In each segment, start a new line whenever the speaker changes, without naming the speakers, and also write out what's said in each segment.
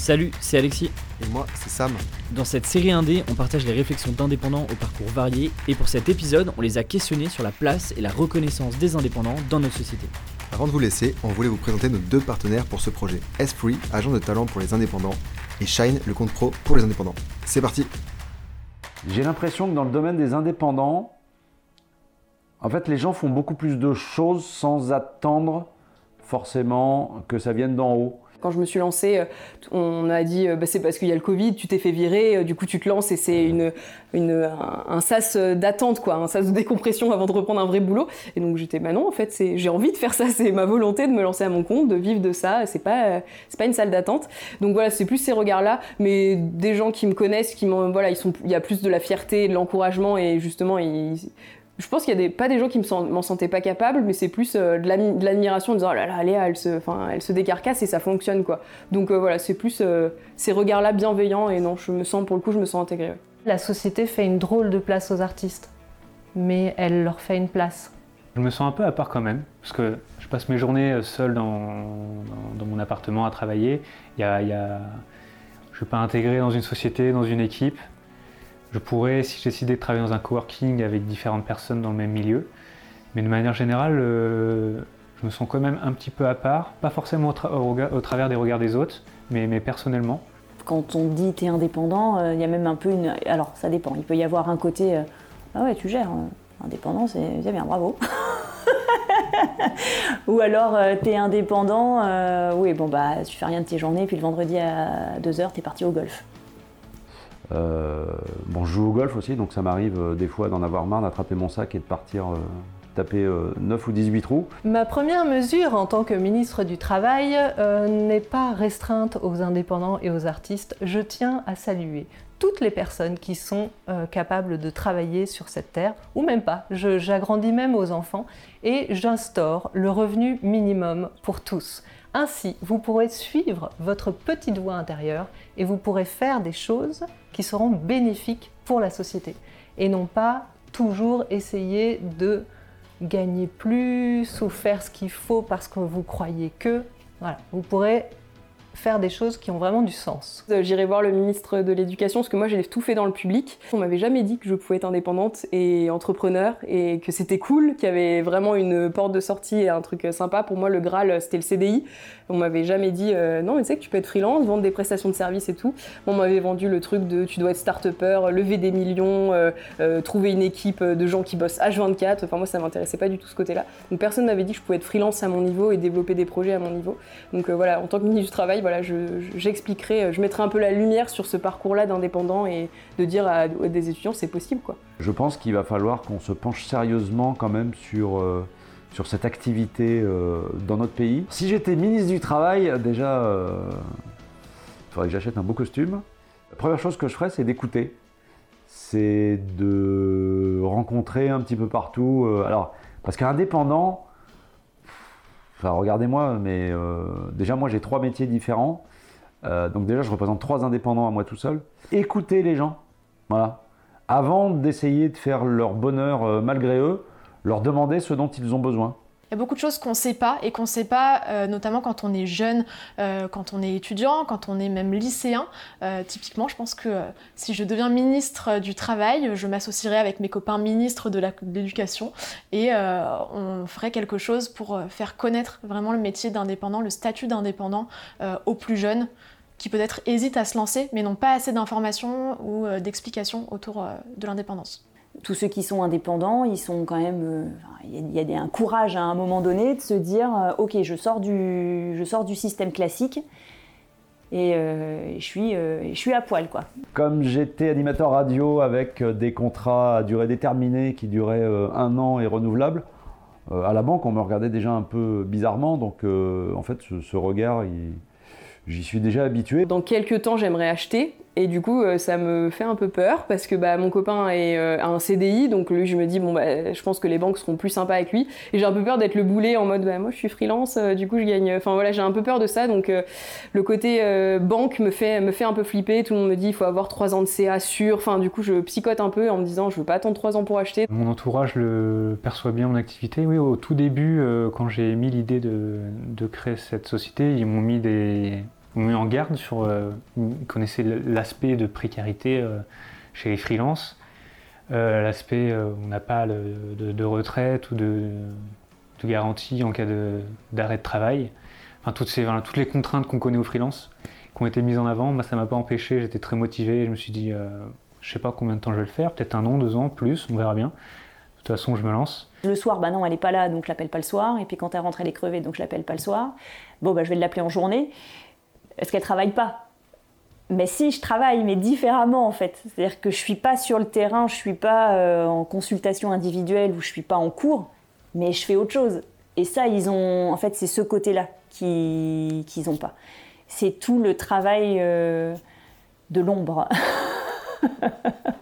Salut, c'est Alexis.
Et moi, c'est Sam.
Dans cette série indé, on partage les réflexions d'indépendants au parcours varié, et pour cet épisode, on les a questionnés sur la place et la reconnaissance des indépendants dans notre société.
Avant de vous laisser, on voulait vous présenter nos deux partenaires pour ce projet. Esprit, agent de talent pour les indépendants, et Shine, le compte pro pour les indépendants. C'est parti
J'ai l'impression que dans le domaine des indépendants, en fait, les gens font beaucoup plus de choses sans attendre forcément que ça vienne d'en haut.
Quand je me suis lancée, euh, on a dit bah, c'est parce qu'il y a le Covid, tu t'es fait virer, euh, du coup tu te lances et c'est une, un, sas d'attente, quoi, un sas de décompression avant de reprendre un vrai boulot. Et donc j'étais bah non, en fait j'ai envie de faire ça, c'est ma volonté de me lancer à mon compte, de vivre de ça, c'est pas, pas une salle d'attente. Donc voilà, c'est plus ces regards-là, mais des gens qui me connaissent, qui il y a plus de la fierté, de l'encouragement et justement je pense qu'il y a des, pas des gens qui m'en sentaient pas capable, mais c'est plus euh, de l'admiration en disant oh là là, Léa, elle se, elle se décarcasse et ça fonctionne quoi. Donc euh, voilà, c'est plus euh, ces regards-là bienveillants et non, je me sens, pour le coup, je me sens intégrée.
La société fait une drôle de place aux artistes, mais elle leur fait une place.
Je me sens un peu à part quand même, parce que je passe mes journées seul dans, dans, mon appartement à travailler. Il y a, y a... Je ne suis pas intégré dans une société, dans une équipe. Je pourrais, si j'ai décidé de travailler dans un coworking avec différentes personnes dans le même milieu, mais de manière générale, euh, je me sens quand même un petit peu à part, pas forcément au, travers des regards des autres, mais, personnellement.
Quand on dit t'es indépendant, euh, il y a même un peu une. Alors ça dépend, il peut y avoir un côté euh, ah ouais, tu gères, indépendant, c'est bien, bravo. Ou alors t'es indépendant, oui, bon bah tu fais rien de tes journées, puis le vendredi à 2h, t'es parti au golf.
Euh, bon, je joue au golf aussi, donc ça m'arrive euh, des fois d'en avoir marre, d'attraper mon sac et de partir euh, taper 9 ou 18 trous.
Ma première mesure en tant que ministre du Travail n'est pas restreinte aux indépendants et aux artistes. Je tiens à saluer toutes les personnes qui sont capables de travailler sur cette terre, ou même pas. J'agrandis même aux enfants et j'instaure le revenu minimum pour tous. Ainsi, vous pourrez suivre votre petite voix intérieure et vous pourrez faire des choses qui seront bénéfiques pour la société et non pas toujours essayer de gagner plus ou faire ce qu'il faut parce que vous croyez que. Voilà, vous pourrez faire des choses qui ont vraiment du sens.
Euh, j'irai voir le ministre de l'Éducation parce que moi j'ai tout fait dans le public. On m'avait jamais dit que je pouvais être indépendante et entrepreneur et que c'était cool, qu'il y avait vraiment une porte de sortie et un truc sympa. Pour moi le Graal c'était le CDI. On m'avait jamais dit euh, non mais tu sais que tu peux être freelance, vendre des prestations de services et tout. On m'avait vendu le truc de tu dois être start-upper, lever des millions, euh, trouver une équipe de gens qui bossent H24. Enfin moi ça m'intéressait pas du tout ce côté-là. Donc personne m'avait dit que je pouvais être freelance à mon niveau et développer des projets à mon niveau. Donc voilà, en tant que ministre du Travail, j'expliquerai, je, mettrai un peu la lumière sur ce parcours-là d'indépendant et de dire à, des étudiants c'est possible. Quoi.
Je pense qu'il va falloir qu'on se penche sérieusement quand même sur, euh, sur cette activité euh, dans notre pays. Si j'étais ministre du Travail, déjà, euh, il faudrait que j'achète un beau costume. La première chose que je ferais, c'est d'écouter. C'est de rencontrer un petit peu partout. alors, parce qu'indépendant, Enfin, regardez-moi, mais euh, déjà, moi, j'ai trois métiers différents. Euh, donc déjà, je représente trois indépendants à moi tout seul. Écoutez les gens, voilà. Avant d'essayer de faire leur bonheur euh, malgré eux, leur demander ce dont ils ont besoin.
Il y a beaucoup de choses qu'on ne sait pas et qu'on ne sait pas, euh, notamment quand on est jeune, euh, quand on est étudiant, quand on est même lycéen. Euh, typiquement, je pense que si je deviens ministre du Travail, je m'associerai avec mes copains ministres de l'éducation et on ferait quelque chose pour faire connaître vraiment le métier d'indépendant, le statut d'indépendant aux plus jeunes qui peut-être hésitent à se lancer mais n'ont pas assez d'informations ou d'explications autour de l'indépendance
tous ceux qui sont indépendants, ils sont quand même. Euh, il y a, un courage à un moment donné de se dire euh, Ok, je sors du, je sors du système classique et euh, je, suis, je suis à poil. Quoi.
Comme j'étais animateur radio avec des contrats à durée déterminée qui duraient un an et renouvelables, à la banque, on me regardait déjà un peu bizarrement. Donc, en fait, ce, ce regard, j'y suis déjà habitué.
Dans quelques temps, j'aimerais acheter et du coup, euh, ça me fait un peu peur parce que bah, mon copain est, euh, a un CDI, donc lui, je me dis, bon, bah, je pense que les banques seront plus sympas avec lui. Et j'ai un peu peur d'être le boulet en mode, bah, moi, je suis freelance, euh, du coup, je gagne. Enfin voilà, j'ai un peu peur de ça. Donc le côté banque me fait, me fait un peu flipper. Tout le monde me dit, il faut avoir 3 ans de CA sûr. Enfin, du coup, je psychote un peu en me disant, je veux pas attendre 3 ans pour acheter.
Mon entourage le perçoit bien mon activité. Oui, au tout début, quand j'ai mis l'idée de, de créer cette société, ils m'ont mis des mis en garde sur. Euh, vous connaissez l'aspect de précarité euh, chez les freelances, euh, l'aspect on n'a pas de, retraite ou de, garantie en cas d'arrêt de, travail. Enfin, toutes, ces, toutes les contraintes qu'on connaît aux freelances qui ont été mises en avant, moi ça m'a pas empêché, j'étais très motivé, je me suis dit, je sais pas combien de temps je vais le faire, peut-être un an, deux ans, plus, on verra bien. De toute façon, je me lance.
Le soir, bah non, elle n'est pas là, donc je l'appelle pas le soir. Et puis quand elle rentre, elle est crevée, donc je l'appelle pas le soir. Bon, bah je vais l'appeler en journée. Est-ce qu'elle travaille pas mais si, je travaille, mais différemment en fait. C'est-à-dire que je suis pas sur le terrain, je suis pas euh, en consultation individuelle ou je suis pas en cours, mais je fais autre chose. Et ça, ils ont, en fait, c'est ce côté-là qu'ils n'ont pas. C'est tout le travail euh, de l'ombre.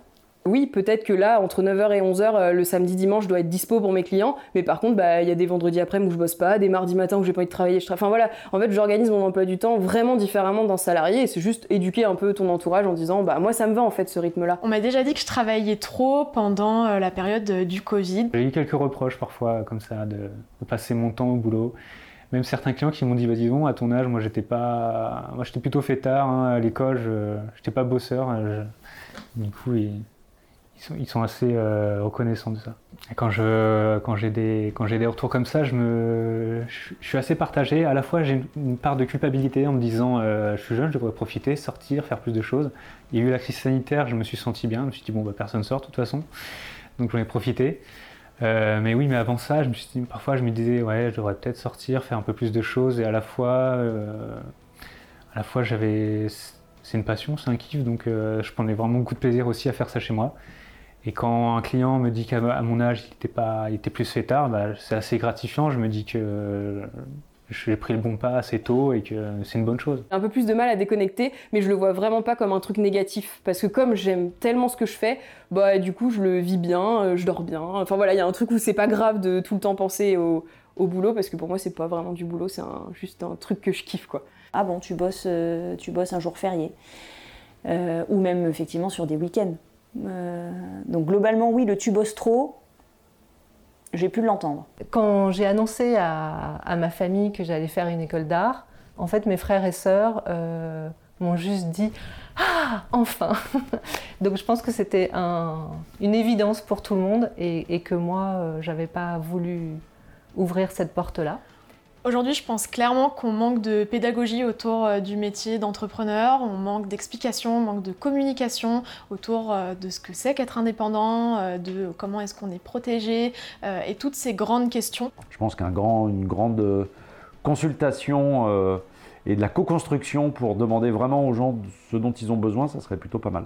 oui, peut-être que là, entre 9h et 11h, euh, le samedi, dimanche, je dois être dispo pour mes clients. Mais par contre, bah, il y a des vendredis après où je bosse pas, des mardis matin où j'ai pas envie de travailler. Je Enfin voilà, en fait, j'organise mon emploi du temps vraiment différemment d'un salarié. Et c'est juste éduquer un peu ton entourage en disant, bah moi, ça me va en fait ce rythme-là.
On m'a déjà dit que je travaillais trop pendant euh, la période euh, du Covid.
J'ai eu quelques reproches parfois comme ça de, passer mon temps au boulot même certains clients qui m'ont dit bah dis donc à ton âge moi j'étais pas moi j'étais plutôt fêtard hein, à l'école je j'étais pas bosseur du coup ils sont, assez euh, reconnaissants de ça. quand je, quand j'ai des, quand j'ai des retours comme ça, je me, je, suis assez partagé. À la fois, j'ai une, part de culpabilité en me disant, euh, je suis jeune, je devrais profiter, sortir, faire plus de choses. Il y a eu la crise sanitaire, je me suis senti bien. Je me suis dit bon, bah, personne sort de toute façon, donc j'en ai profité. Euh, mais oui, mais avant ça, je me suis parfois, je me disais, ouais, je devrais peut-être sortir, faire un peu plus de choses, et à la fois, à la fois, j'avais, c'est une passion, c'est un kiff, donc je prenais vraiment beaucoup de plaisir aussi à faire ça chez moi. Et quand un client me dit qu'à mon âge, il était, pas, il était plus fêtard, bah, c'est assez gratifiant. Je me dis que j'ai pris le bon pas assez tôt et que c'est une bonne chose.
Un peu plus de mal à déconnecter, mais je le vois vraiment pas comme un truc négatif. Parce que comme j'aime tellement ce que je fais, bah du coup je le vis bien, euh, je dors bien. Enfin voilà, il y a un truc où c'est pas grave de tout le temps penser au, boulot, parce que pour moi c'est pas vraiment du boulot, c'est juste un truc que je kiffe quoi.
Ah bon, tu bosses, euh, tu bosses un jour férié. Euh, ou même effectivement sur des week-ends. Euh, donc globalement, oui, le tu bosses trop, j'ai pu l'entendre.
Quand j'ai annoncé à, ma famille que j'allais faire une école d'art, en fait, mes frères et sœurs euh, m'ont juste dit Ah, enfin Donc je pense que c'était une évidence pour tout le monde et, que moi, euh, j'avais pas voulu ouvrir cette porte-là.
Aujourd'hui, je pense clairement qu'on manque de pédagogie autour euh, du métier d'entrepreneur, on manque d'explications, on manque de communication autour euh, de ce que c'est qu'être indépendant, euh, de comment est-ce qu'on est protégé et toutes ces grandes questions.
Je pense qu'une grand, grande consultation et de la co-construction pour demander vraiment aux gens ce dont ils ont besoin, ça serait plutôt pas mal.